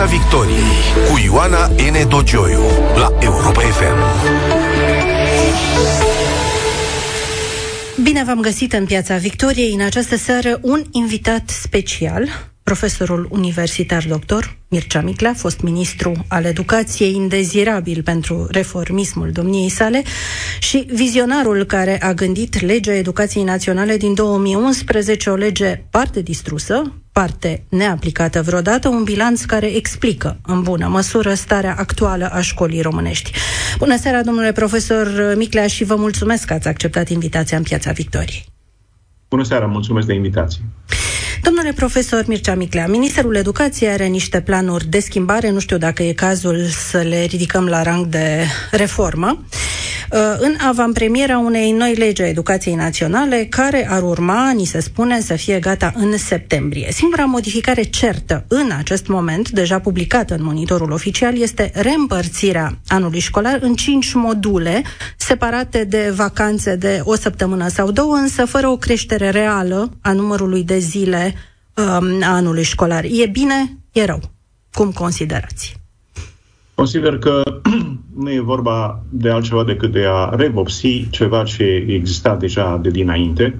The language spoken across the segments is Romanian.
Piața Victoriei cu Ioana N. Dogioiu la Europa FM. Bine v-am găsit în Piața Victoriei în această seară un invitat special, profesorul universitar doctor Mircea Miclea, fost ministru al educației, indezirabil pentru reformismul domniei sale și vizionarul care a gândit legea educației naționale din 2011, o lege parte distrusă, parte neaplicată vreodată, un bilanț care explică în bună măsură starea actuală a școlii românești. Bună seara, domnule profesor Miclea, și vă mulțumesc că ați acceptat invitația în Piața Victoriei. Bună seara, mulțumesc de invitație. Domnule profesor Mircea Miclea, Ministerul Educației are niște planuri de schimbare, nu știu dacă e cazul să le ridicăm la rang de reformă. Uh, în avantpremiera unei noi legi a educației naționale, care ar urma, ni se spune, să fie gata în septembrie. Singura modificare certă în acest moment, deja publicată în monitorul oficial, este reîmpărțirea anului școlar în cinci module, separate de vacanțe de o săptămână sau două, însă fără o creștere reală a numărului de zile um, a anului școlar. E bine? E rău? Cum considerați? Consider că nu e vorba de altceva decât de a revopsi ceva ce exista deja de dinainte.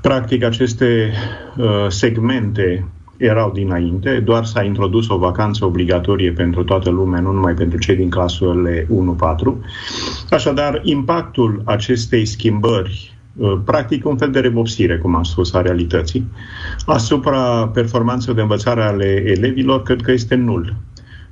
Practic, aceste uh, segmente erau dinainte, doar s-a introdus o vacanță obligatorie pentru toată lumea, nu numai pentru cei din clasele 1-4. Așadar, impactul acestei schimbări uh, practic un fel de revopsire, cum am spus, a realității. Asupra performanței de învățare ale elevilor, cred că este nul.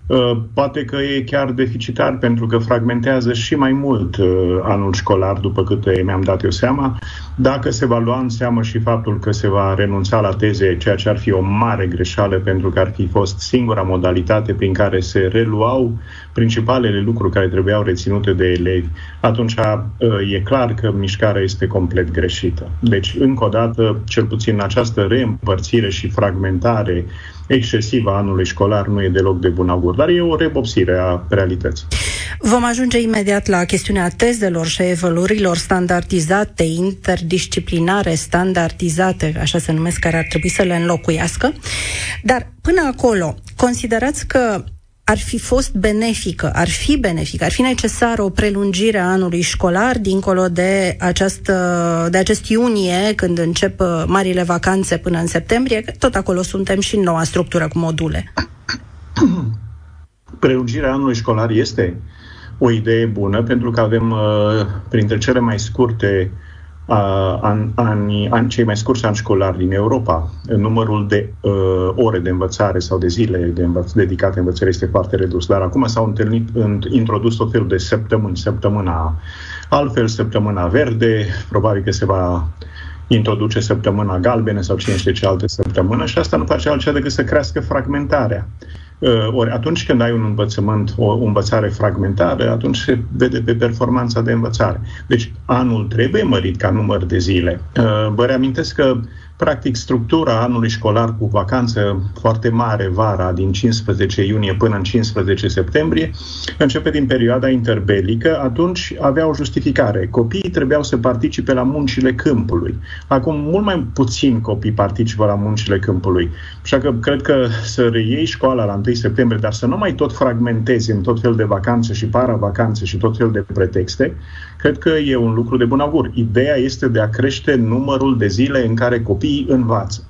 Uh, poate că e chiar deficitar pentru că fragmentează și mai mult uh, anul școlar, după câte mi-am dat eu seama. Dacă se va lua în seamă și faptul că se va renunța la teze, ceea ce ar fi o mare greșeală pentru că ar fi fost singura modalitate prin care se reluau principalele lucruri care trebuiau reținute de elevi, atunci uh, e clar că mișcarea este complet greșită. Deci, încă o dată, cel puțin această reîmpărțire și fragmentare excesivă a anului școlar nu e deloc de bun augur, dar e o revopsire a realității. Vom ajunge imediat la chestiunea tezelor și a evaluărilor standardizate, interdisciplinare, standardizate, așa se numesc, care ar trebui să le înlocuiască. Dar până acolo, considerați că ar fi fost benefică, ar fi benefică, ar fi necesară o prelungire a anului școlar dincolo de, această, de acest iunie, când încep uh, marile vacanțe până în septembrie, că tot acolo suntem și în noua structură cu module. Prelungirea anului școlar este o idee bună pentru că avem uh, printre cele mai scurte uh, an, ani, an, cei mai scurți ani școlari din Europa. Numărul de uh, ore de învățare sau de zile de învăț- dedicate învățării este foarte redus, dar acum s-au întâlnit, în, introdus tot felul de săptămâni, săptămâna altfel, săptămâna verde, probabil că se va introduce săptămâna galbenă sau cine știe ce altă săptămână și asta nu face altceva decât să crească fragmentarea. Uh, ori atunci când ai un învățământ, o învățare fragmentară, atunci se vede pe performanța de învățare. Deci anul trebuie mărit ca număr de zile. Uh, vă reamintesc că Practic, structura anului școlar cu vacanță foarte mare vara din 15 iunie până în 15 septembrie începe din perioada interbelică, atunci avea o justificare. Copiii trebuiau să participe la muncile câmpului. Acum, mult mai puțin copii participă la muncile câmpului. Așa că cred că să reiei școala la 1 septembrie, dar să nu mai tot fragmentezi în tot fel de vacanțe și para-vacanțe și tot fel de pretexte, cred că e un lucru de bun augur. Ideea este de a crește numărul de zile în care copiii învață.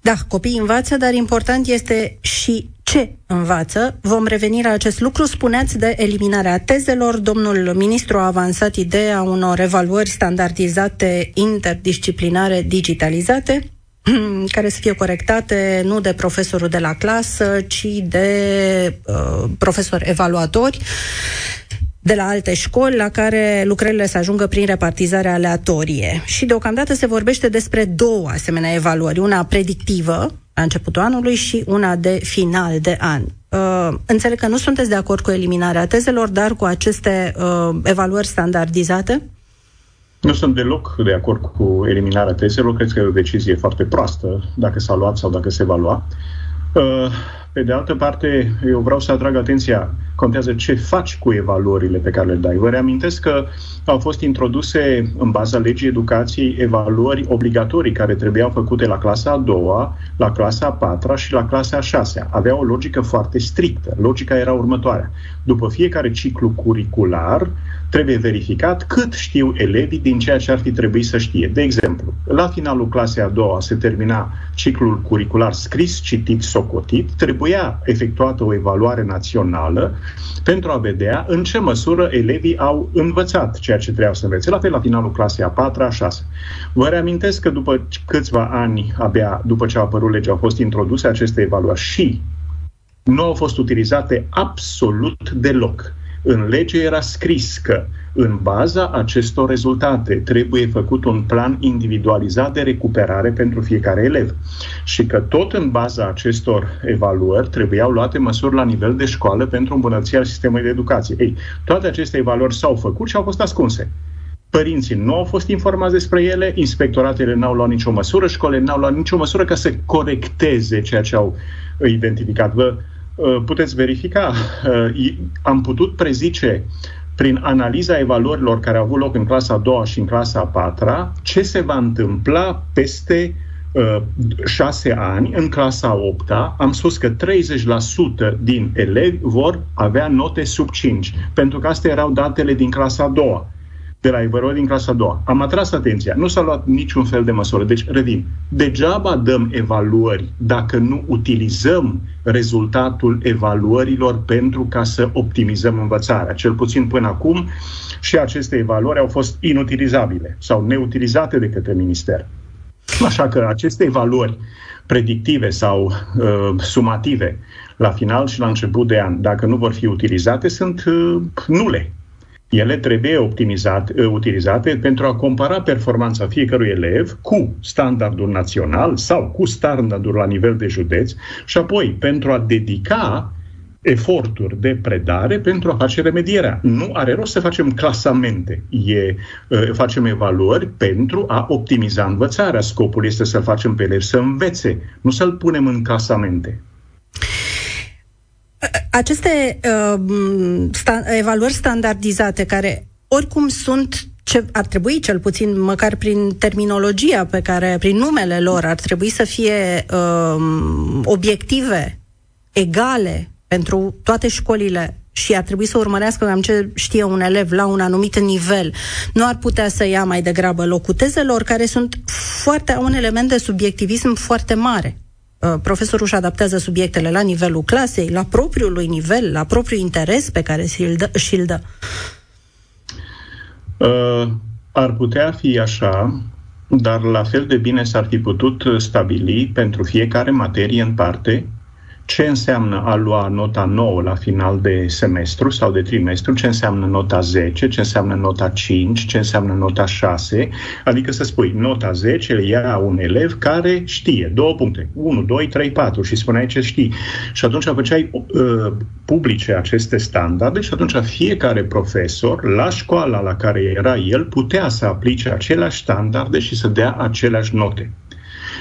Da, copiii învață, dar important este și ce învață. Vom reveni la acest lucru. Spuneați de eliminarea tezelor. Domnul ministru a avansat ideea unor evaluări standardizate, interdisciplinare, digitalizate, care să fie corectate nu de profesorul de la clasă, ci de uh, profesori evaluatori de la alte școli la care lucrările să ajungă prin repartizare aleatorie. Și deocamdată se vorbește despre două asemenea evaluări, una predictivă la începutul anului și una de final de an. Uh, înțeleg că nu sunteți de acord cu eliminarea tezelor, dar cu aceste uh, evaluări standardizate? Nu sunt deloc de acord cu eliminarea tezelor. Cred că e o decizie foarte proastă, dacă s-a luat sau dacă se va lua. Uh, Pe de altă parte, eu vreau să atrag atenția, contează ce faci cu evaluările pe care le dai. Vă reamintesc că au fost introduse în baza legii educației evaluări obligatorii care trebuiau făcute la clasa a doua, la clasa a patra și la clasa a șasea. Avea o logică foarte strictă. Logica era următoarea. După fiecare ciclu curricular, trebuie verificat cât știu elevii din ceea ce ar fi trebuit să știe. De exemplu, la finalul clasei a doua se termina ciclul curricular scris, citit, socotit, trebuia efectuată o evaluare națională pentru a vedea în ce măsură elevii au învățat ceea ce trebuiau să învețe, la fel la finalul clasei a patra, a șase. Vă reamintesc că după câțiva ani, abia după ce a apărut legea, au fost introduse aceste evaluări și nu au fost utilizate absolut deloc în lege era scris că în baza acestor rezultate trebuie făcut un plan individualizat de recuperare pentru fiecare elev și că tot în baza acestor evaluări trebuiau luate măsuri la nivel de școală pentru îmbunătățirea sistemului de educație. Ei, toate aceste evaluări s-au făcut și au fost ascunse. Părinții nu au fost informați despre ele, inspectoratele n-au luat nicio măsură, școlile n-au luat nicio măsură ca să corecteze ceea ce au identificat. Vă Uh, puteți verifica. Uh, am putut prezice prin analiza evaluărilor care au avut loc în clasa a doua și în clasa a patra, ce se va întâmpla peste uh, șase ani, în clasa a opta, am spus că 30% din elevi vor avea note sub 5, pentru că astea erau datele din clasa a doua de la evaluări din clasa a doua. Am atras atenția. Nu s-a luat niciun fel de măsură. Deci, revin, degeaba dăm evaluări dacă nu utilizăm rezultatul evaluărilor pentru ca să optimizăm învățarea. Cel puțin până acum și aceste evaluări au fost inutilizabile sau neutilizate de către minister. Așa că aceste evaluări predictive sau uh, sumative la final și la început de an, dacă nu vor fi utilizate, sunt uh, nule ele trebuie optimizate, uh, utilizate pentru a compara performanța fiecărui elev cu standardul național sau cu standardul la nivel de județ și apoi pentru a dedica eforturi de predare pentru a face remedierea. Nu are rost să facem clasamente, e, uh, facem evaluări pentru a optimiza învățarea. Scopul este să facem pe elevi să învețe, nu să-l punem în clasamente. Aceste uh, sta- evaluări standardizate, care oricum sunt ce ar trebui, cel puțin măcar prin terminologia pe care, prin numele lor, ar trebui să fie uh, obiective, egale pentru toate școlile și ar trebui să urmărească cam ce știe un elev la un anumit nivel, nu ar putea să ia mai degrabă locul tezelor, care sunt foarte, au un element de subiectivism foarte mare. Uh, profesorul își adaptează subiectele la nivelul clasei, la propriul lui nivel, la propriul interes pe care și-l dă. Și-l dă. Uh, ar putea fi așa, dar la fel de bine s-ar fi putut stabili pentru fiecare materie în parte ce înseamnă a lua nota 9 la final de semestru sau de trimestru, ce înseamnă nota 10, ce înseamnă nota 5, ce înseamnă nota 6, adică să spui nota 10 ia un elev care știe. Două puncte, 1, 2, 3, 4 și spuneai ce știi. Și atunci făceai uh, publice aceste standarde și atunci fiecare profesor la școala la care era el putea să aplice aceleași standarde și să dea aceleași note.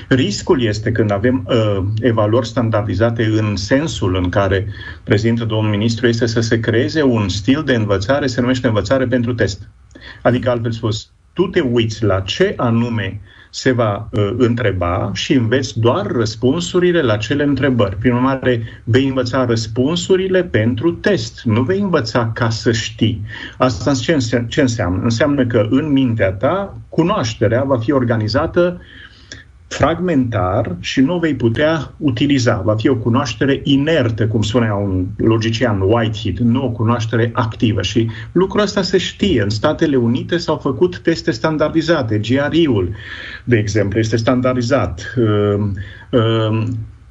Riscul este când avem uh, evaluări standardizate în sensul în care prezintă domnul ministru este să se creeze un stil de învățare, se numește învățare pentru test. Adică, altfel spus, tu te uiți la ce anume se va uh, întreba și înveți doar răspunsurile la cele întrebări. Prin urmare, vei învăța răspunsurile pentru test, nu vei învăța ca să știi. Asta ce, înse- ce înseamnă? Înseamnă că în mintea ta cunoașterea va fi organizată fragmentar și nu o vei putea utiliza. Va fi o cunoaștere inertă, cum spunea un logician Whitehead, nu o cunoaștere activă. Și lucrul ăsta se știe. În Statele Unite s-au făcut teste standardizate. GRE-ul, de exemplu, este standardizat.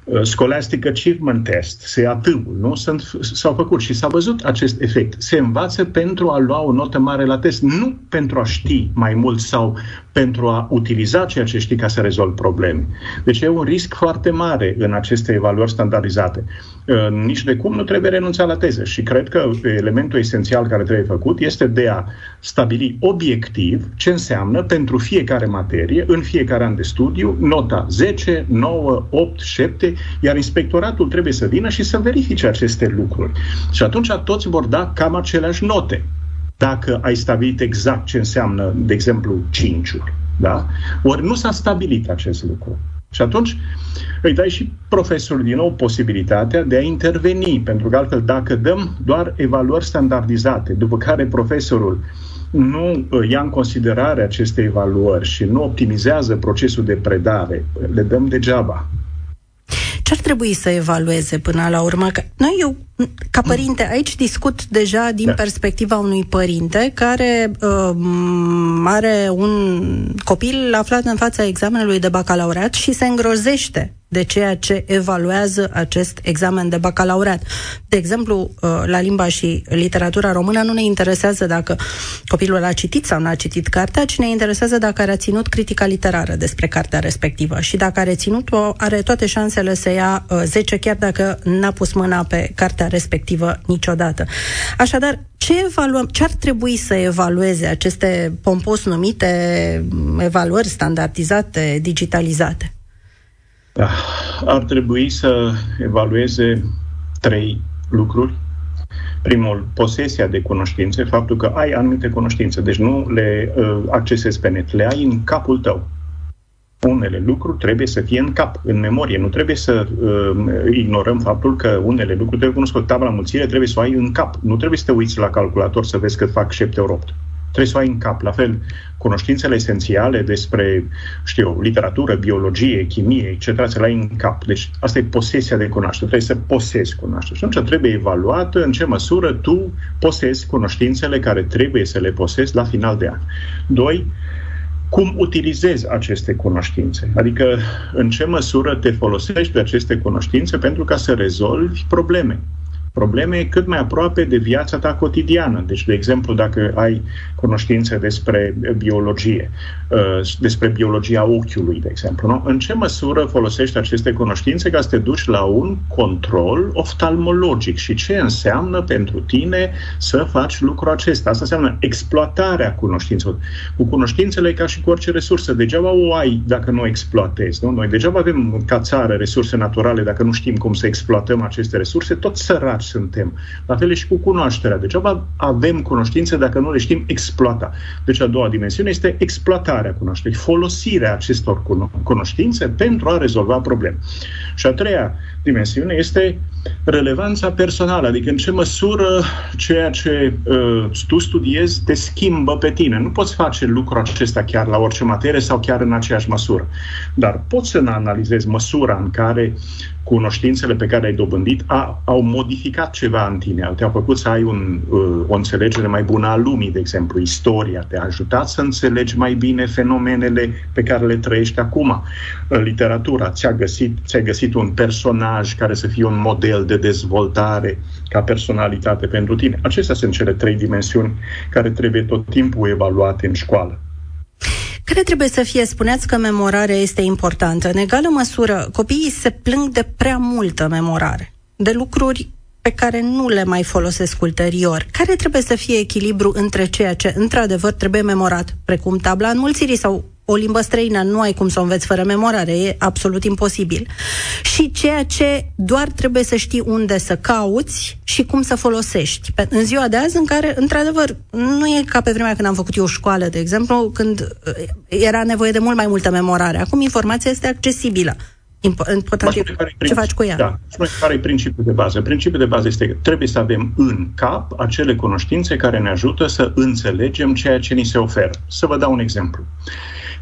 Uh, uh, Uh, Scholastic Achievement Test, SAT-ul, nu? Sunt, s-au făcut și s-a văzut acest efect. Se învață pentru a lua o notă mare la test, nu pentru a ști mai mult sau pentru a utiliza ceea ce știi ca să rezolvi probleme. Deci e un risc foarte mare în aceste evaluări standardizate. Uh, nici de cum nu trebuie renunțat la teză și cred că elementul esențial care trebuie făcut este de a stabili obiectiv ce înseamnă pentru fiecare materie, în fiecare an de studiu, nota 10, 9, 8, 7 cunoștințe, iar inspectoratul trebuie să vină și să verifice aceste lucruri. Și atunci toți vor da cam aceleași note dacă ai stabilit exact ce înseamnă, de exemplu, cinciuri. Da? Ori nu s-a stabilit acest lucru. Și atunci îi dai și profesorului din nou posibilitatea de a interveni, pentru că altfel dacă dăm doar evaluări standardizate, după care profesorul nu ia în considerare aceste evaluări și nu optimizează procesul de predare, le dăm degeaba. Ce ar trebui să evalueze până la urmă? Că noi, eu, ca părinte, aici discut deja din da. perspectiva unui părinte care uh, are un copil aflat în fața examenului de bacalaureat și se îngrozește de ceea ce evaluează acest examen de bacalaureat. De exemplu, uh, la limba și literatura română nu ne interesează dacă copilul a citit sau nu a citit cartea, ci ne interesează dacă a reținut critica literară despre cartea respectivă. Și dacă a reținut-o, are toate șansele să ia 10, uh, chiar dacă n-a pus mâna pe cartea respectivă niciodată. Așadar, ce, evaluăm, ce ar trebui să evalueze aceste pompos numite evaluări standardizate, digitalizate? Da. Ar trebui să evalueze trei lucruri. Primul, posesia de cunoștințe, faptul că ai anumite cunoștințe, deci nu le uh, accesezi pe net, le ai în capul tău. Unele lucruri trebuie să fie în cap, în memorie. Nu trebuie să uh, ignorăm faptul că unele lucruri trebuie cunoscut. Tabla mulțire trebuie să o ai în cap. Nu trebuie să te uiți la calculator să vezi cât fac 7 ori 8 trebuie să o ai în cap. La fel, cunoștințele esențiale despre, știu, literatură, biologie, chimie, etc., să le ai în cap. Deci asta e posesia de cunoaștere. Trebuie să posezi cunoaștere. Și atunci trebuie evaluat în ce măsură tu posezi cunoștințele care trebuie să le posezi la final de an. Doi, cum utilizezi aceste cunoștințe, adică în ce măsură te folosești de aceste cunoștințe pentru ca să rezolvi probleme probleme cât mai aproape de viața ta cotidiană. Deci, de exemplu, dacă ai cunoștințe despre biologie, uh, despre biologia ochiului, de exemplu, nu? în ce măsură folosești aceste cunoștințe ca să te duci la un control oftalmologic și ce înseamnă pentru tine să faci lucrul acesta? Asta înseamnă exploatarea cunoștințelor. Cu cunoștințele ca și cu orice resursă. Degeaba o ai dacă nu o exploatezi. Nu? Noi degeaba avem ca țară resurse naturale dacă nu știm cum să exploatăm aceste resurse, tot săraci săraci suntem. La fel și cu cunoașterea. Deci avem cunoștințe dacă nu le știm exploata. Deci a doua dimensiune este exploatarea cunoașterii, folosirea acestor cunoștințe pentru a rezolva probleme. Și a treia dimensiune este relevanța personală, adică în ce măsură ceea ce uh, tu studiezi te schimbă pe tine. Nu poți face lucrul acesta chiar la orice materie sau chiar în aceeași măsură. Dar poți să analizezi măsura în care cunoștințele pe care ai dobândit a, au modificat ceva în tine, te-au făcut să ai un, uh, o înțelegere mai bună a lumii, de exemplu, istoria, te-a ajutat să înțelegi mai bine fenomenele pe care le trăiești acum. Uh, literatura, ți-a găsit, ți-a găsit un personaj care să fie un model de dezvoltare ca personalitate pentru tine. Acestea sunt cele trei dimensiuni care trebuie tot timpul evaluate în școală. Care trebuie să fie? Spuneați că memorarea este importantă. În egală măsură, copiii se plâng de prea multă memorare, de lucruri pe care nu le mai folosesc ulterior. Care trebuie să fie echilibru între ceea ce într-adevăr trebuie memorat, precum tabla înmulțirii sau o limbă străină nu ai cum să o înveți fără memorare, e absolut imposibil. Și ceea ce doar trebuie să știi unde să cauți și cum să folosești. În ziua de azi, în care, într-adevăr, nu e ca pe vremea când am făcut eu școală, de exemplu, când uh, era nevoie de mult mai multă memorare. Acum informația este accesibilă. Important e ce faci cu ea. Da, care e principiul de bază? Principiul de bază este că trebuie să avem în cap acele cunoștințe care ne ajută să înțelegem ceea ce ni se oferă. Să vă dau un exemplu.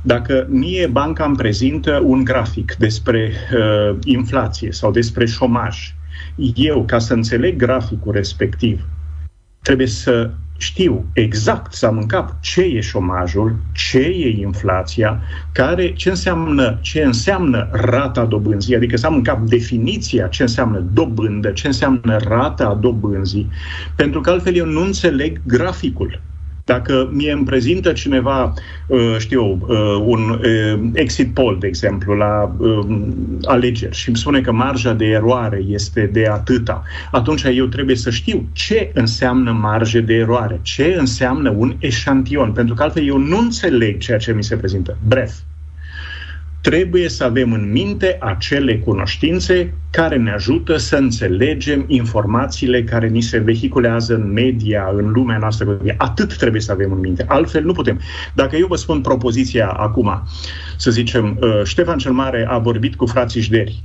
Dacă mie banca îmi prezintă un grafic despre uh, inflație sau despre șomaj, eu, ca să înțeleg graficul respectiv, trebuie să știu exact, să am în cap ce e șomajul, ce e inflația, care, ce înseamnă, ce înseamnă rata dobânzii, adică să am în cap definiția ce înseamnă dobândă, ce înseamnă rata dobânzii, pentru că altfel eu nu înțeleg graficul. Dacă mie îmi prezintă cineva, uh, știu, uh, un uh, exit poll, de exemplu, la alegeri și îmi spune că marja de eroare este de atâta, atunci eu trebuie să știu ce înseamnă marge de eroare, ce înseamnă un eșantion, pentru că altfel eu nu înțeleg ceea ce mi se prezintă. Bref, trebuie să avem în minte acele cunoștințe care ne ajută să înțelegem informațiile care ni se vehiculează în media, în lumea noastră. Atât trebuie să avem în minte. Altfel nu putem. Dacă eu vă spun propoziția acum, să zicem, uh, Ștefan cel Mare a vorbit cu frații Jderi,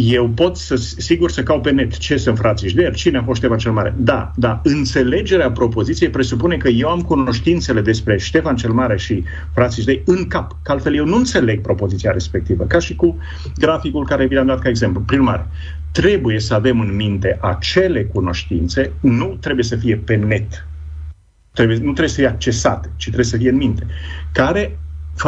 eu pot să, sigur, să caut pe net ce sunt frații Jderi, cine a fost Ștefan cel Mare. Da, da, înțelegerea propoziției presupune că eu am cunoștințele despre Ștefan cel Mare și frații Jderi în cap, că altfel eu nu înțeleg propoziția respectivă, ca și cu graficul care vi l-am dat ca exemplu. Prin urmare, trebuie să avem în minte acele cunoștințe, nu trebuie să fie pe net, trebuie, nu trebuie să fie accesate, ci trebuie să fie în minte, care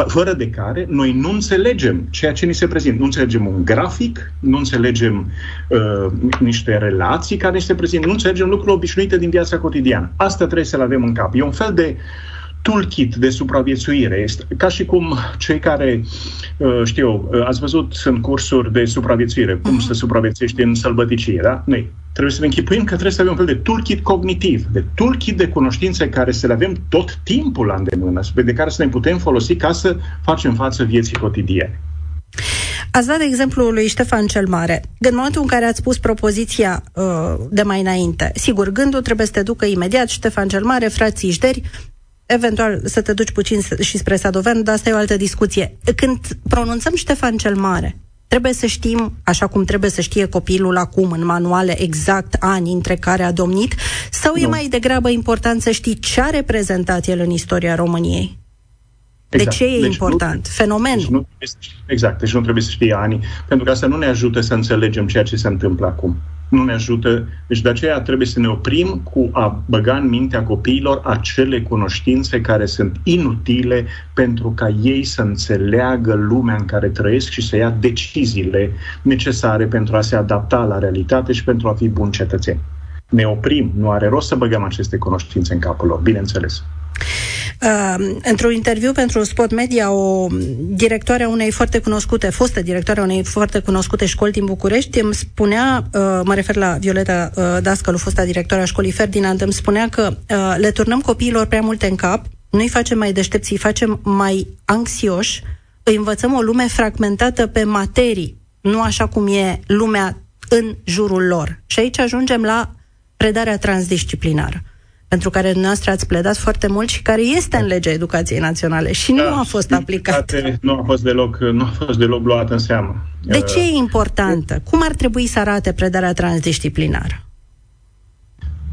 fără de care noi nu înțelegem ceea ce ni se prezintă. Nu înțelegem un grafic, nu înțelegem uh, niște relații care ni se prezintă, nu înțelegem lucruri obișnuite din viața cotidiană. Asta trebuie să le avem în cap. E un fel de toolkit de supraviețuire. Este ca și cum cei care, uh, știu, uh, ați văzut, sunt cursuri de supraviețuire, cum uh-huh. să supraviețuiești în sălbăticie, da? Noi trebuie să ne închipuim că trebuie să avem un fel de toolkit cognitiv, de toolkit de cunoștințe care să le avem tot timpul la îndemână, de care să ne putem folosi ca să facem față vieții cotidiene. Ați dat exemplul lui Ștefan cel Mare. În momentul în care ați spus propoziția uh, de mai înainte, sigur, gândul trebuie să te ducă imediat, Ștefan cel Mare, frații Jderi, eventual să te duci puțin și spre Sadovean, dar asta e o altă discuție. Când pronunțăm Ștefan cel Mare, trebuie să știm, așa cum trebuie să știe copilul acum în manuale, exact ani între care a domnit, sau nu. e mai degrabă important să știi ce a reprezentat el în istoria României? Exact. De ce e deci important? Nu, Fenomenul. Deci nu, exact, deci nu trebuie să știi ani, pentru că asta nu ne ajută să înțelegem ceea ce se întâmplă acum nu ne ajută. Deci de aceea trebuie să ne oprim cu a băga în mintea copiilor acele cunoștințe care sunt inutile pentru ca ei să înțeleagă lumea în care trăiesc și să ia deciziile necesare pentru a se adapta la realitate și pentru a fi buni cetățeni. Ne oprim, nu are rost să băgăm aceste cunoștințe în capul lor, bineînțeles. Uh, într-un interviu pentru Spot Media, o directoare a unei foarte cunoscute, fostă directoare a unei foarte cunoscute școli din București, îmi spunea, uh, mă refer la Violeta uh, Dascălu, fosta directoare a școlii Ferdinand, îmi spunea că uh, le turnăm copiilor prea multe în cap, nu-i facem mai deștepți, îi facem mai anxioși, îi învățăm o lume fragmentată pe materii, nu așa cum e lumea în jurul lor. Și aici ajungem la predarea transdisciplinară pentru care dumneavoastră ați pledat foarte mult și care este în legea educației naționale și da, nu a fost aplicat. Nu a fost deloc, nu a fost deloc luat în seamă. De ce e importantă? Cum ar trebui să arate predarea transdisciplinară?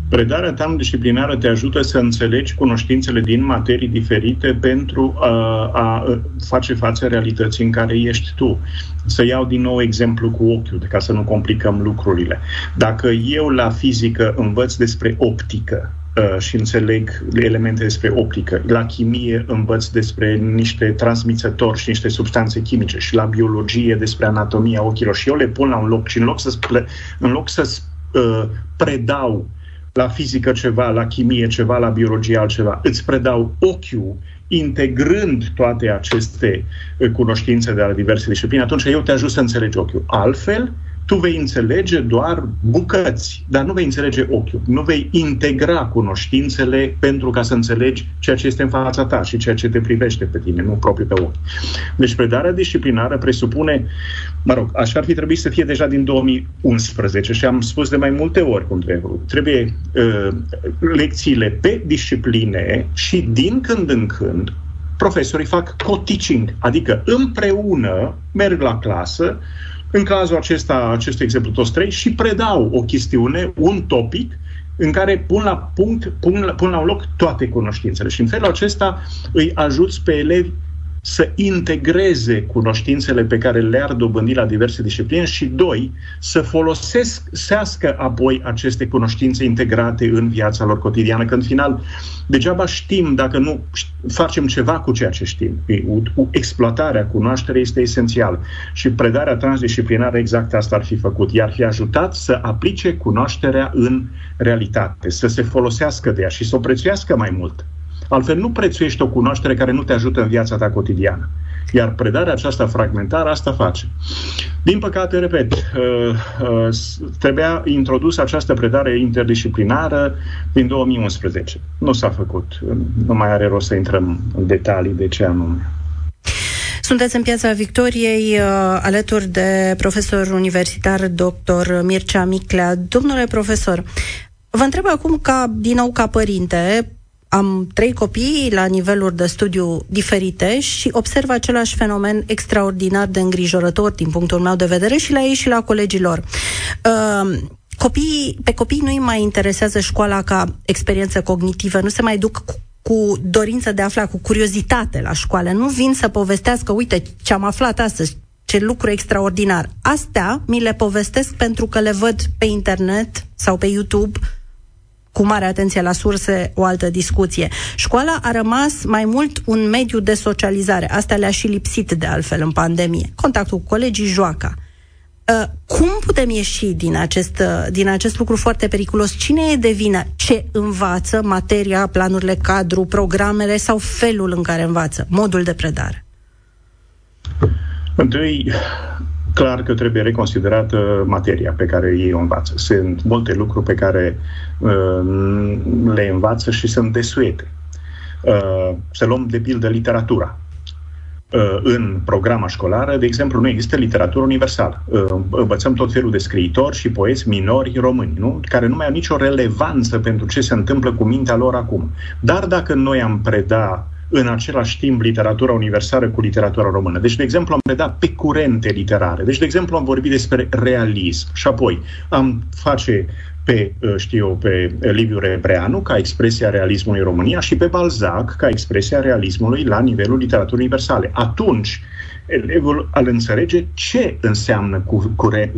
Predarea transdisciplinară te ajută să înțelegi cunoștințele din materii diferite pentru a, a face față realității în care ești tu. Să iau din nou exemplu cu ochiul, ca să nu complicăm lucrurile. Dacă eu la fizică învăț despre optică, Uh, și înțeleg elemente despre optică. La chimie învăț despre niște transmițători și niște substanțe chimice și la biologie despre anatomia ochilor și eu le pun la un loc și în loc să, în loc să uh, predau la fizică ceva, la chimie ceva, la biologie altceva, îți predau ochiul integrând toate aceste uh, cunoștințe de la diverse discipline, atunci eu te ajut să înțelegi ochiul. Altfel, uh, tu vei înțelege doar bucăți, dar nu vei înțelege ochiul. Nu vei integra cunoștințele pentru ca să înțelegi ceea ce este în fața ta și ceea ce te privește pe tine, nu propriu pe ochi. Deci predarea disciplinară presupune, mă rog, așa ar fi trebuit să fie deja din 2011 și am spus de mai multe ori cum trebuie. Trebuie uh, lecțiile pe discipline și din când în când profesorii fac co-teaching, adică împreună merg la clasă în cazul acesta, acest exemplu, toți trei, și predau o chestiune, un topic, în care pun la punct, pun la, pun la un loc toate cunoștințele. Și în felul acesta îi ajuți pe elevi să integreze cunoștințele pe care le-ar dobândi la diverse discipline și, doi, să folosească apoi aceste cunoștințe integrate în viața lor cotidiană, că în final degeaba știm dacă nu facem ceva cu ceea ce știm. Exploatarea cunoașterii este esențială și predarea transdisciplinară exact asta ar fi făcut. Iar fi ajutat să aplice cunoașterea în realitate, să se folosească de ea și să o prețuiască mai mult. Altfel nu prețuiești o cunoaștere care nu te ajută în viața ta cotidiană. Iar predarea aceasta fragmentară asta face. Din păcate, repet, uh, uh, trebuia introdus această predare interdisciplinară din 2011. Nu s-a făcut. Nu mai are rost să intrăm în detalii de ce anume. Sunteți în Piața Victoriei uh, alături de profesor universitar dr. Mircea Miclea. Domnule profesor, vă întreb acum ca, din nou ca părinte, am trei copii la niveluri de studiu diferite și observ același fenomen extraordinar de îngrijorător din punctul meu de vedere și la ei și la colegilor. Uh, copiii, pe copii nu îi mai interesează școala ca experiență cognitivă, nu se mai duc cu cu dorință de a afla, cu curiozitate la școală. Nu vin să povestească, uite ce am aflat astăzi, ce lucru extraordinar. Astea mi le povestesc pentru că le văd pe internet sau pe YouTube cu mare atenție la surse, o altă discuție. Școala a rămas mai mult un mediu de socializare. Asta le-a și lipsit de altfel în pandemie. Contactul cu colegii, joaca. Uh, cum putem ieși din acest, uh, din acest lucru foarte periculos? Cine e de vină? Ce învață? Materia, planurile cadru, programele sau felul în care învață? Modul de predare? Întâi, clar că trebuie reconsiderată materia pe care ei o învață. Sunt multe lucruri pe care uh, le învață și sunt desuete. Uh, să luăm de pildă literatura. Uh, în programa școlară, de exemplu, nu există literatură universală. Uh, învățăm tot felul de scriitori și poeți minori români, nu? care nu mai au nicio relevanță pentru ce se întâmplă cu mintea lor acum. Dar dacă noi am preda în același timp literatura universală cu literatura română. Deci, de exemplu, am predat pe curente literare. Deci, de exemplu, am vorbit despre realism și apoi am face pe, uh, știu eu, pe Liviu Rebreanu ca expresia realismului în România și pe Balzac ca expresia realismului la nivelul literaturii universale. Atunci, elevul al înțelege ce înseamnă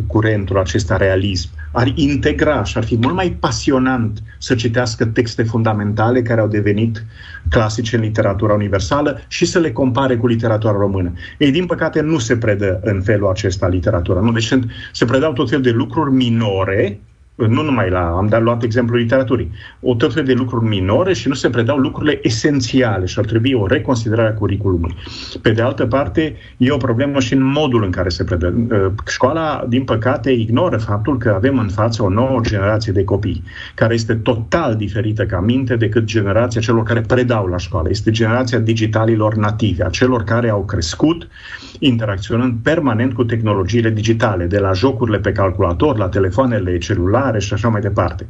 curentul acesta realism. Ar integra și ar fi mult mai pasionant să citească texte fundamentale care au devenit clasice în literatura universală și să le compare cu literatura română. Ei, din păcate, nu se predă în felul acesta literatura. Nu? Deci se predau tot fel de lucruri minore nu numai la, am dat luat exemplul literaturii, o tot fel de lucruri minore și nu se predau lucrurile esențiale și ar trebui o reconsiderare a curriculumului. Pe de altă parte, e o problemă și în modul în care se predă. Uh, școala, din păcate, ignoră faptul că avem în față o nouă generație de copii, care este total diferită ca minte decât generația celor care predau la școală. Este generația digitalilor native, a celor care au crescut interacționând permanent cu tehnologiile digitale, de la jocurile pe calculator, la telefoanele celulare, mare și așa mai departe.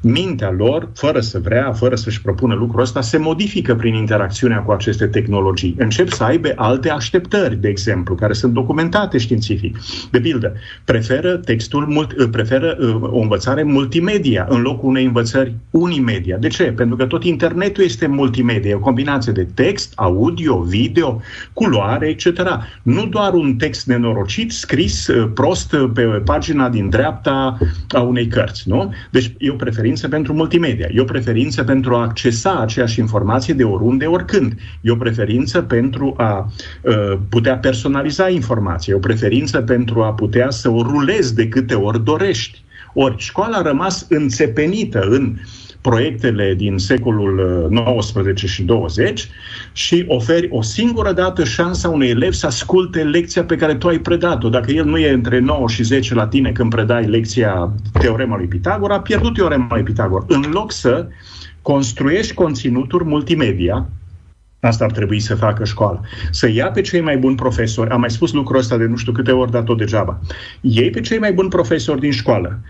Mintea lor, fără să vrea, fără să-și propună lucrul ăsta, se modifică prin interacțiunea cu aceste tehnologii. Încep să aibă alte așteptări, de exemplu, care sunt documentate științific. De pildă, preferă textul, mult, preferă uh, o învățare multimedia în locul unei învățări unimedia. De ce? Pentru că tot internetul este multimedia, e o combinație de text, audio, video, culoare, etc. Nu doar un text nenorocit scris uh, prost uh, pe pagina din dreapta a unei cărți, nu? Deci e o preferință pentru multimedia, e o preferință pentru a accesa aceeași informație de oriunde, oricând. E o preferință pentru a uh, putea personaliza informația, e o preferință pentru a putea să o rulezi de câte ori dorești. Ori școala a rămas înțepenită în proiectele din secolul 19 uh, și 20 și oferi o singură dată șansa unui elev să asculte lecția pe care tu ai predat-o. Dacă el nu e între 9 și 10 la tine când predai lecția teorema lui Pitagora, a pierdut teorema lui Pitagora. În loc să construiești conținuturi multimedia, Asta ar trebui să facă școala. Să ia pe cei mai buni profesori, am mai spus lucrul ăsta de nu știu câte ori, dar tot degeaba. Iei pe cei mai buni profesori din școală,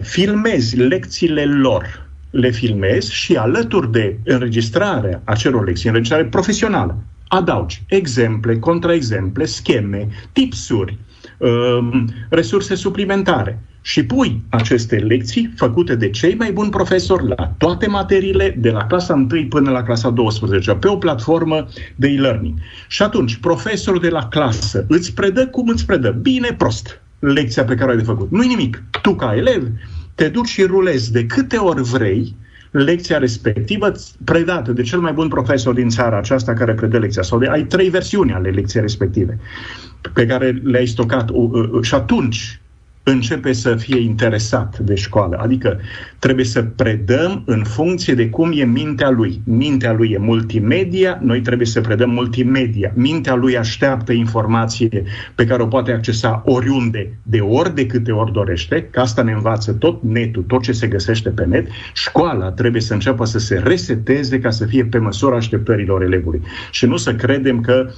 filmezi lecțiile lor, le filmezi și alături de înregistrarea acelor lecții, înregistrare profesională, adaugi exemple, contraexemple, scheme, tipsuri, um, resurse suplimentare și pui aceste lecții făcute de cei mai buni profesori la toate materiile, de la clasa 1 până la clasa 12, pe o platformă de e-learning. Și atunci, profesorul de la clasă îți predă cum îți predă, bine, prost, lecția pe care o ai de făcut. Nu-i nimic. Tu, ca elev, te duci și rulezi. De câte ori vrei lecția respectivă predată de cel mai bun profesor din țara aceasta care predă lecția. Sau de ai trei versiuni ale lecției respective pe care le-ai stocat și atunci începe să fie interesat de școală. Adică trebuie să predăm în funcție de cum e mintea lui. Mintea lui e multimedia, noi trebuie să predăm multimedia. Mintea lui așteaptă informație pe care o poate accesa oriunde, de ori de câte ori dorește, că asta ne învață tot netul, tot ce se găsește pe net. Școala trebuie să înceapă să se reseteze ca să fie pe măsura așteptărilor elevului. Și nu să credem că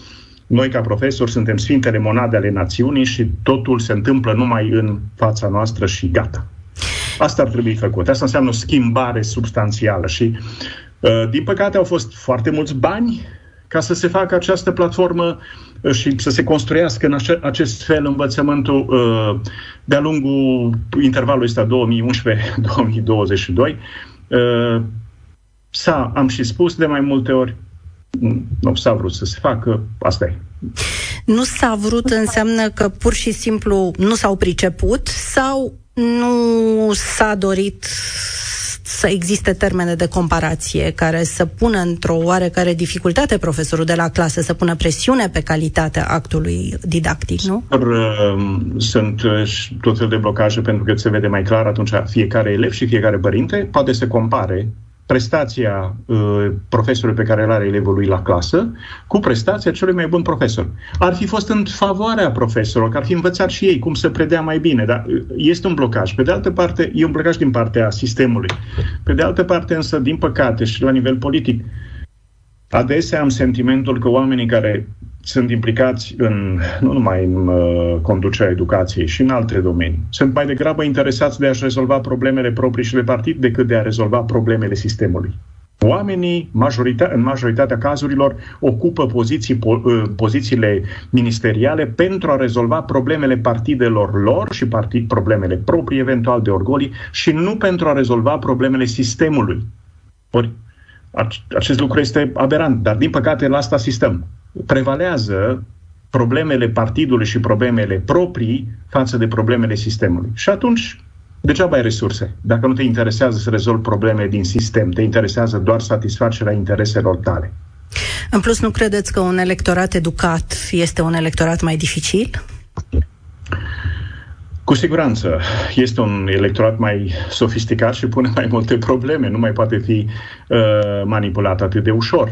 noi, ca profesori, suntem sfintele monade ale națiunii și totul se întâmplă numai în fața noastră și gata. Asta ar trebui făcut. Asta înseamnă o schimbare substanțială și, uh, din păcate, au fost foarte mulți bani ca să se facă această platformă uh, și să se construiască în acest fel învățământul uh, de-a lungul intervalului ăsta 2011-2022. S-a, am și spus de mai multe ori, nu s-a vrut să se facă, asta e. Nu s-a vrut înseamnă că pur și simplu nu s-au priceput sau nu s-a dorit să existe termene de comparație care să pună într-o oarecare dificultate profesorul de la clasă, să pună presiune pe calitatea actului didactic, nu? Sunt uh, tot fel de blocaje pentru că se vede mai clar atunci fiecare elev și fiecare părinte poate să compare prestația uh, profesorului pe care îl are elevul lui la clasă cu prestația celui mai bun profesor. Ar fi fost în favoarea profesorilor, că ar fi învățat și ei cum să predea mai bine, dar uh, este un blocaj. Pe de altă parte, e un blocaj din partea sistemului. Pe de altă parte, însă, din păcate și la nivel politic, adesea am sentimentul că oamenii care sunt implicați în, nu numai în uh, conducerea educației, și în alte domenii. Sunt mai degrabă interesați de a-și rezolva problemele proprii și de partid decât de a rezolva problemele sistemului. Oamenii, majorita- în majoritatea cazurilor, ocupă poziții, po- uh, pozițiile ministeriale pentru a rezolva problemele partidelor lor și partid, problemele proprii, eventual de orgolii, și nu pentru a rezolva problemele sistemului. Ori acest lucru este aberant, dar din păcate la asta asistăm prevalează problemele partidului și problemele proprii față de problemele sistemului. Și atunci, degeaba ai resurse. Dacă nu te interesează să rezolvi probleme din sistem, te interesează doar satisfacerea intereselor tale. În plus, nu credeți că un electorat educat este un electorat mai dificil? Cu siguranță. Este un electorat mai sofisticat și pune mai multe probleme. Nu mai poate fi uh, manipulat atât de ușor.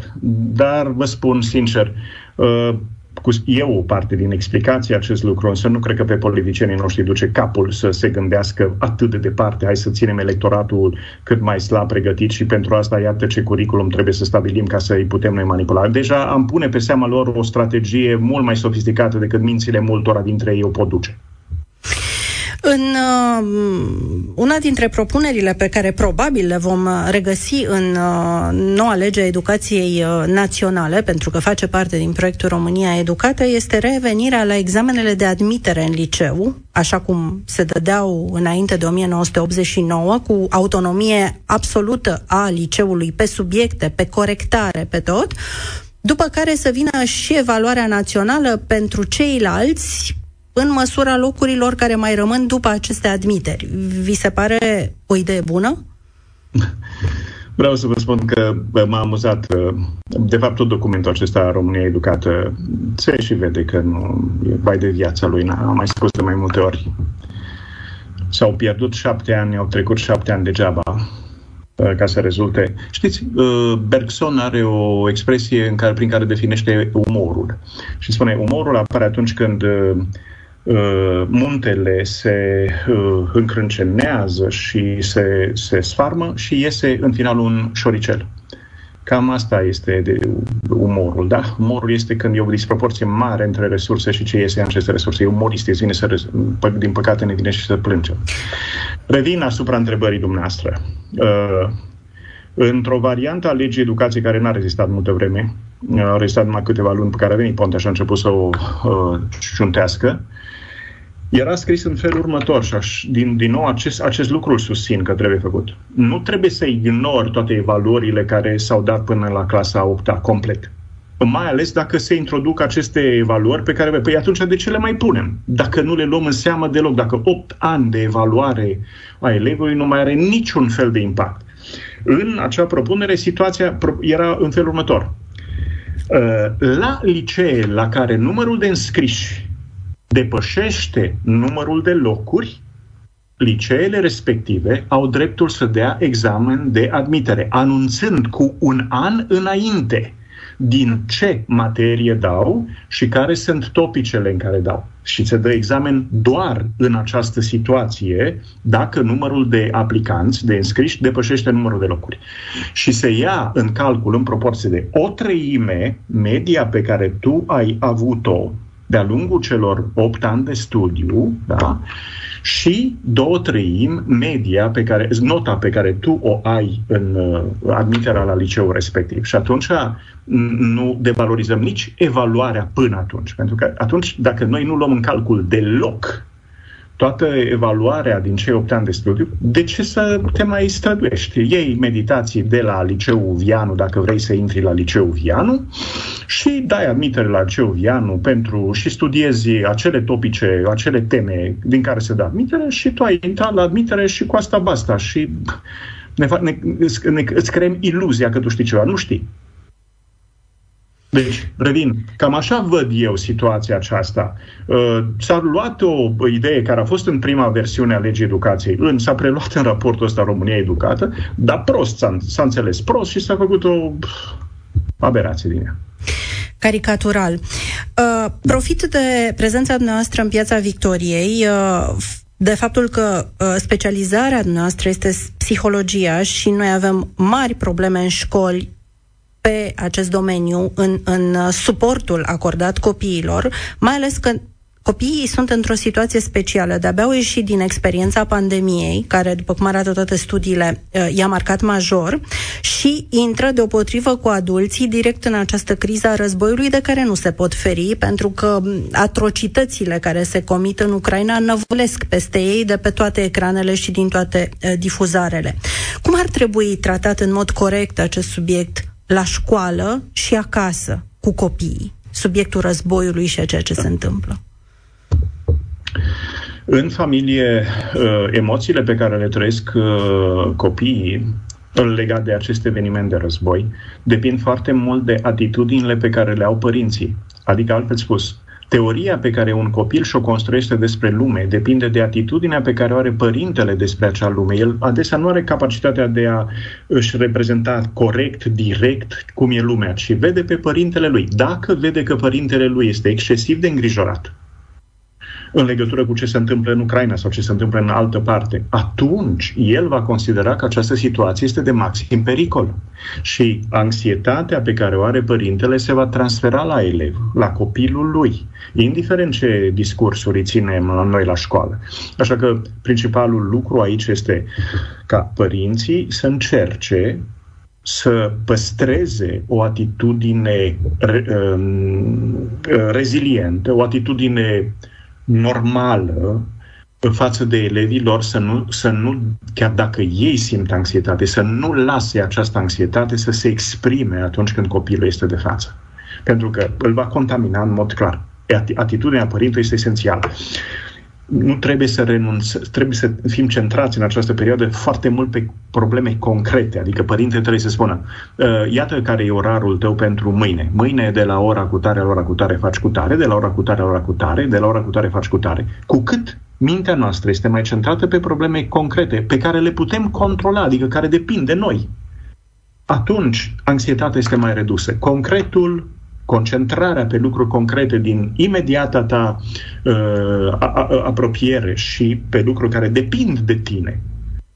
Dar vă spun sincer, uh, cu, eu o parte din explicație acest lucru, însă nu cred că pe politicienii noștri duce capul să se gândească atât de departe, hai să ținem electoratul cât mai slab pregătit și pentru asta iată ce curriculum trebuie să stabilim ca să îi putem noi manipula. Deja am pune pe seama lor o strategie mult mai sofisticată decât mințile multora dintre ei o pot duce. În uh, una dintre propunerile pe care probabil le vom regăsi în uh, noua lege a educației uh, naționale, pentru că face parte din proiectul România Educată, este revenirea la examenele de admitere în liceu, așa cum se dădeau înainte de 1989, cu autonomie absolută a liceului pe subiecte, pe corectare, pe tot, după care să vină și evaluarea națională pentru ceilalți în măsura locurilor care mai rămân după aceste admiteri. Vi se pare o idee bună? Vreau să vă spun că m-a amuzat. De fapt, tot documentul acesta, România Educată, se și vede că nu e vai de viața lui. Am mai spus de mai multe ori. S-au pierdut șapte ani, au trecut șapte ani degeaba uh, ca să rezulte. Știți, uh, Bergson are o expresie în care, prin care definește umorul. Și spune, umorul apare atunci când uh, Uh, muntele se uh, încrâncenează și se, se sfarmă și iese în final un șoricel. Cam asta este de umorul, da? Umorul este când e o disproporție mare între resurse și ce iese în aceste resurse. E umoristic, vine să, din păcate ne vine și să plângem. Revin asupra întrebării dumneavoastră. Uh, într-o variantă a legii educației care n-a rezistat multă vreme, a rezistat numai câteva luni pe care a venit Ponte și a început să o uh, ciuntească, era scris în felul următor și aș, din, din nou acest, acest lucru îl susțin că trebuie făcut. Nu trebuie să ignori toate evaluările care s-au dat până la clasa 8 complet. Mai ales dacă se introduc aceste evaluări pe care, păi atunci de ce le mai punem? Dacă nu le luăm în seamă deloc, dacă 8 ani de evaluare a elevului nu mai are niciun fel de impact. În acea propunere, situația era în felul următor. La licee la care numărul de înscriși depășește numărul de locuri, liceele respective au dreptul să dea examen de admitere, anunțând cu un an înainte din ce materie dau și care sunt topicele în care dau. și se dă examen doar în această situație dacă numărul de aplicanți, de înscriși, depășește numărul de locuri. Și se ia în calcul în proporție de o treime media pe care tu ai avut-o de-a lungul celor 8 ani de studiu, da? și două treimi media pe care, nota pe care tu o ai în uh, admiterea la liceu respectiv. Și atunci nu devalorizăm nici evaluarea până atunci. Pentru că atunci, dacă noi nu luăm în calcul deloc toată evaluarea din cei 8 ani de studiu, de ce să te mai străduiești? Iei meditații de la liceul Vianu, dacă vrei să intri la liceul Vianu, și dai admitere la liceul Vianu pentru și studiezi acele topice, acele teme din care se dă admitere și tu ai intrat la admitere și cu asta basta și ne, ne, ne, îți creăm iluzia că tu știi ceva. Nu știi. Deci, revin, cam așa văd eu situația aceasta. Uh, s-a luat o idee care a fost în prima versiune a legii educației, în, s-a preluat în raportul ăsta România Educată, dar prost s-a, s-a înțeles prost și s-a făcut o aberație din ea caricatural. Uh, profit de prezența noastră în piața Victoriei, uh, de faptul că uh, specializarea noastră este psihologia și noi avem mari probleme în școli pe acest domeniu în, în suportul acordat copiilor, mai ales că Copiii sunt într-o situație specială, de-abia au ieșit din experiența pandemiei, care, după cum arată toate studiile, uh, i-a marcat major, și intră deopotrivă cu adulții direct în această criză a războiului de care nu se pot feri, pentru că atrocitățile care se comit în Ucraina năvulesc peste ei de pe toate ecranele și din toate uh, difuzarele. Cum ar trebui tratat în mod corect acest subiect la școală și acasă cu copiii, subiectul războiului și a ceea ce se întâmplă? În familie, uh, emoțiile pe care le trăiesc uh, copiii legat de acest eveniment de război depind foarte mult de atitudinile pe care le au părinții. Adică, altfel spus, Teoria pe care un copil și-o construiește despre lume depinde de atitudinea pe care o are părintele despre acea lume. El adesea nu are capacitatea de a își reprezenta corect, direct, cum e lumea, ci vede pe părintele lui. Dacă vede că părintele lui este excesiv de îngrijorat, în legătură cu ce se întâmplă în Ucraina sau ce se întâmplă în altă parte, atunci el va considera că această situație este de maxim pericol. Și anxietatea pe care o are părintele se va transfera la elev, la copilul lui, indiferent ce discursuri ținem noi la școală. Așa că principalul lucru aici este ca părinții să încerce să păstreze o atitudine re, um, rezilientă, o atitudine normală față de elevii lor să nu, să nu, chiar dacă ei simt anxietate, să nu lase această anxietate să se exprime atunci când copilul este de față. Pentru că îl va contamina în mod clar. Atitudinea părintelui este esențială nu trebuie să renunțăm, trebuie să fim centrați în această perioadă foarte mult pe probleme concrete. Adică părinte trebuie să spună, ă, iată care e orarul tău pentru mâine. Mâine de la ora cu tare la ora cu tare faci cu tare, de la ora cu tare la ora cu tare, de la ora cu tare faci cu tare. Cu cât mintea noastră este mai centrată pe probleme concrete, pe care le putem controla, adică care depind de noi, atunci anxietatea este mai redusă. Concretul concentrarea pe lucruri concrete din imediata ta uh, a, a, apropiere și pe lucruri care depind de tine,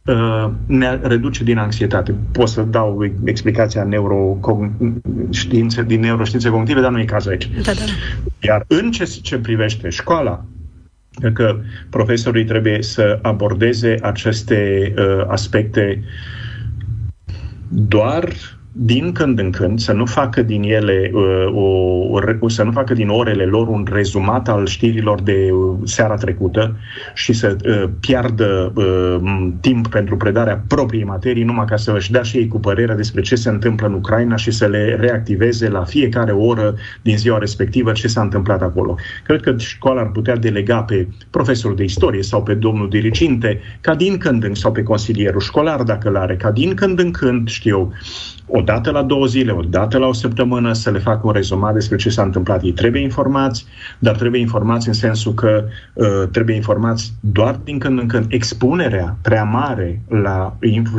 uh, ne reduce din anxietate. Pot să dau explicația neuroștiințe, din neuroștiințe cognitive, dar nu e cazul aici. Da, da. Iar în ce, ce privește școala, că profesorii trebuie să abordeze aceste uh, aspecte doar din când în când să nu facă din ele uh, o, o, să nu facă din orele lor un rezumat al știrilor de uh, seara trecută și să uh, piardă uh, timp pentru predarea propriei materii numai ca să își dea și ei cu părerea despre ce se întâmplă în Ucraina și să le reactiveze la fiecare oră din ziua respectivă ce s-a întâmplat acolo. Cred că școala ar putea delega pe profesorul de istorie sau pe domnul diriginte ca din când în sau pe consilierul școlar dacă l-are, ca din când în când, știu, o dată la două zile, o dată la o săptămână să le facă un rezumat despre ce s-a întâmplat. Ei trebuie informați, dar trebuie informați în sensul că uh, trebuie informați doar din când în când. Expunerea prea mare la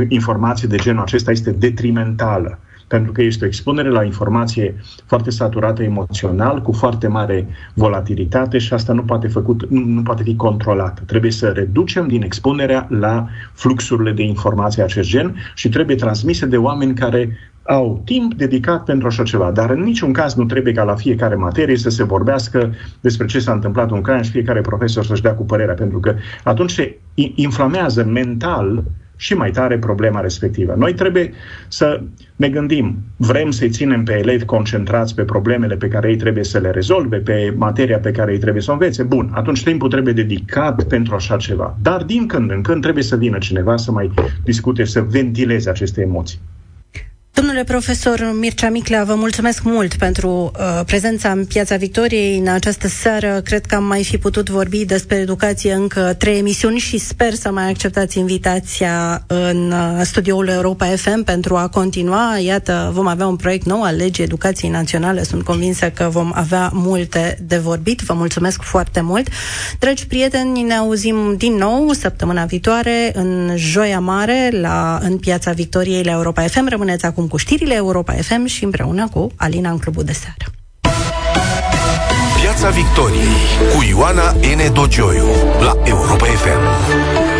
informații de genul acesta este detrimentală pentru că este o expunere la informație foarte saturată emoțional, cu foarte mare volatilitate și asta nu poate, făcut, nu, nu poate fi controlată. Trebuie să reducem din expunerea la fluxurile de informație acest gen și trebuie transmise de oameni care au timp dedicat pentru așa ceva, dar în niciun caz nu trebuie ca la fiecare materie să se vorbească despre ce s-a întâmplat în Ucraina și fiecare profesor să-și dea cu părerea, pentru că atunci se inflamează mental și mai tare problema respectivă. Noi trebuie să ne gândim, vrem să-i ținem pe elevi concentrați pe problemele pe care ei trebuie să le rezolve, pe materia pe care ei trebuie să o învețe. Bun, atunci timpul trebuie dedicat pentru așa ceva. Dar din când în când trebuie să vină cineva să mai discute, să ventileze aceste emoții. Domnule profesor Mircea Miclea, vă mulțumesc mult pentru uh, prezența în Piața Victoriei în această seară. Cred că am mai fi putut vorbi despre educație încă trei emisiuni și sper să mai acceptați invitația în uh, studioul Europa FM pentru a continua. Iată, vom avea un proiect nou al legii educației naționale. Sunt convinsă că vom avea multe de vorbit. Vă mulțumesc foarte mult. Dragi prieteni, ne auzim din nou săptămâna viitoare în Joia Mare la, în Piața Victoriei la Europa FM. Rămâneți acum cu știrile Europa FM și împreună cu Alina în clubul de seară. Piața Victoriei cu Ioana N. Dogioiu la Europa FM.